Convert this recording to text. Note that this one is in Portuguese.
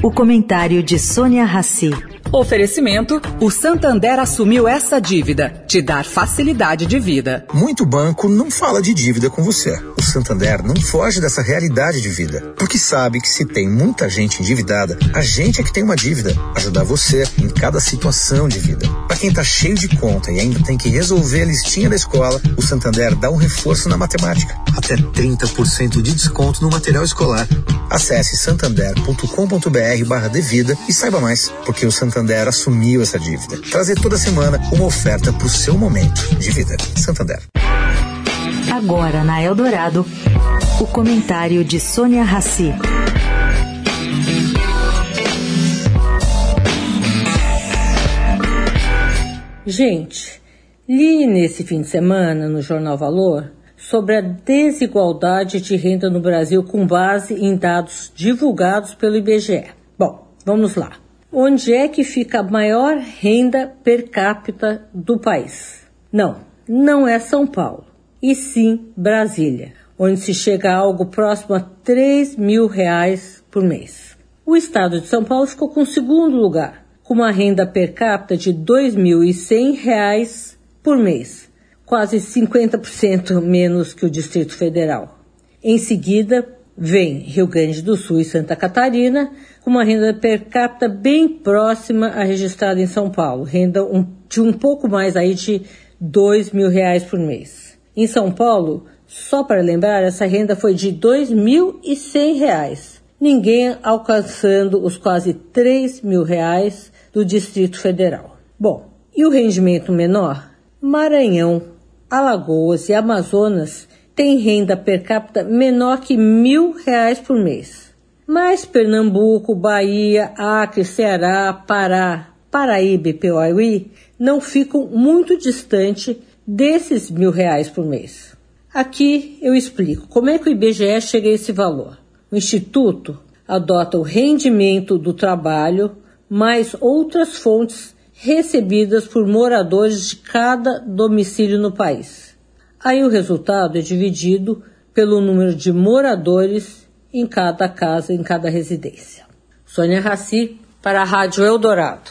O comentário de Sônia Rassi. Oferecimento: o Santander assumiu essa dívida, te dar facilidade de vida. Muito banco não fala de dívida com você. O Santander não foge dessa realidade de vida, porque sabe que se tem muita gente endividada, a gente é que tem uma dívida. Ajudar você em cada situação de vida. Para quem tá cheio de conta e ainda tem que resolver a listinha da escola, o Santander dá um reforço na matemática. Até 30% de desconto no material escolar. Acesse santander.com.br barra devida e saiba mais, porque o Santander assumiu essa dívida. Trazer toda semana uma oferta para o seu momento de vida. Santander. Agora na Eldorado, o comentário de Sônia Rassi. Gente, li nesse fim de semana no Jornal Valor sobre a desigualdade de renda no Brasil com base em dados divulgados pelo IBGE. Bom, vamos lá. Onde é que fica a maior renda per capita do país? Não, não é São Paulo, e sim Brasília, onde se chega a algo próximo a 3 mil reais por mês. O estado de São Paulo ficou com o segundo lugar, com uma renda per capita de R$ 2.100 por mês, quase 50% menos que o Distrito Federal. Em seguida, vem Rio Grande do Sul e Santa Catarina, com uma renda per capita bem próxima à registrada em São Paulo, renda de um pouco mais aí de mil reais por mês. Em São Paulo, só para lembrar, essa renda foi de cem reais, ninguém alcançando os quase mil reais do Distrito Federal. Bom, e o rendimento menor? Maranhão, Alagoas e Amazonas têm renda per capita menor que mil reais por mês. Mas Pernambuco, Bahia, Acre, Ceará, Pará, Paraíba e Piauí não ficam muito distante desses mil reais por mês. Aqui eu explico como é que o IBGE chega a esse valor. O Instituto adota o rendimento do trabalho mais outras fontes recebidas por moradores de cada domicílio no país. Aí o resultado é dividido pelo número de moradores em cada casa, em cada residência. Sônia Raci, para a Rádio Eldorado.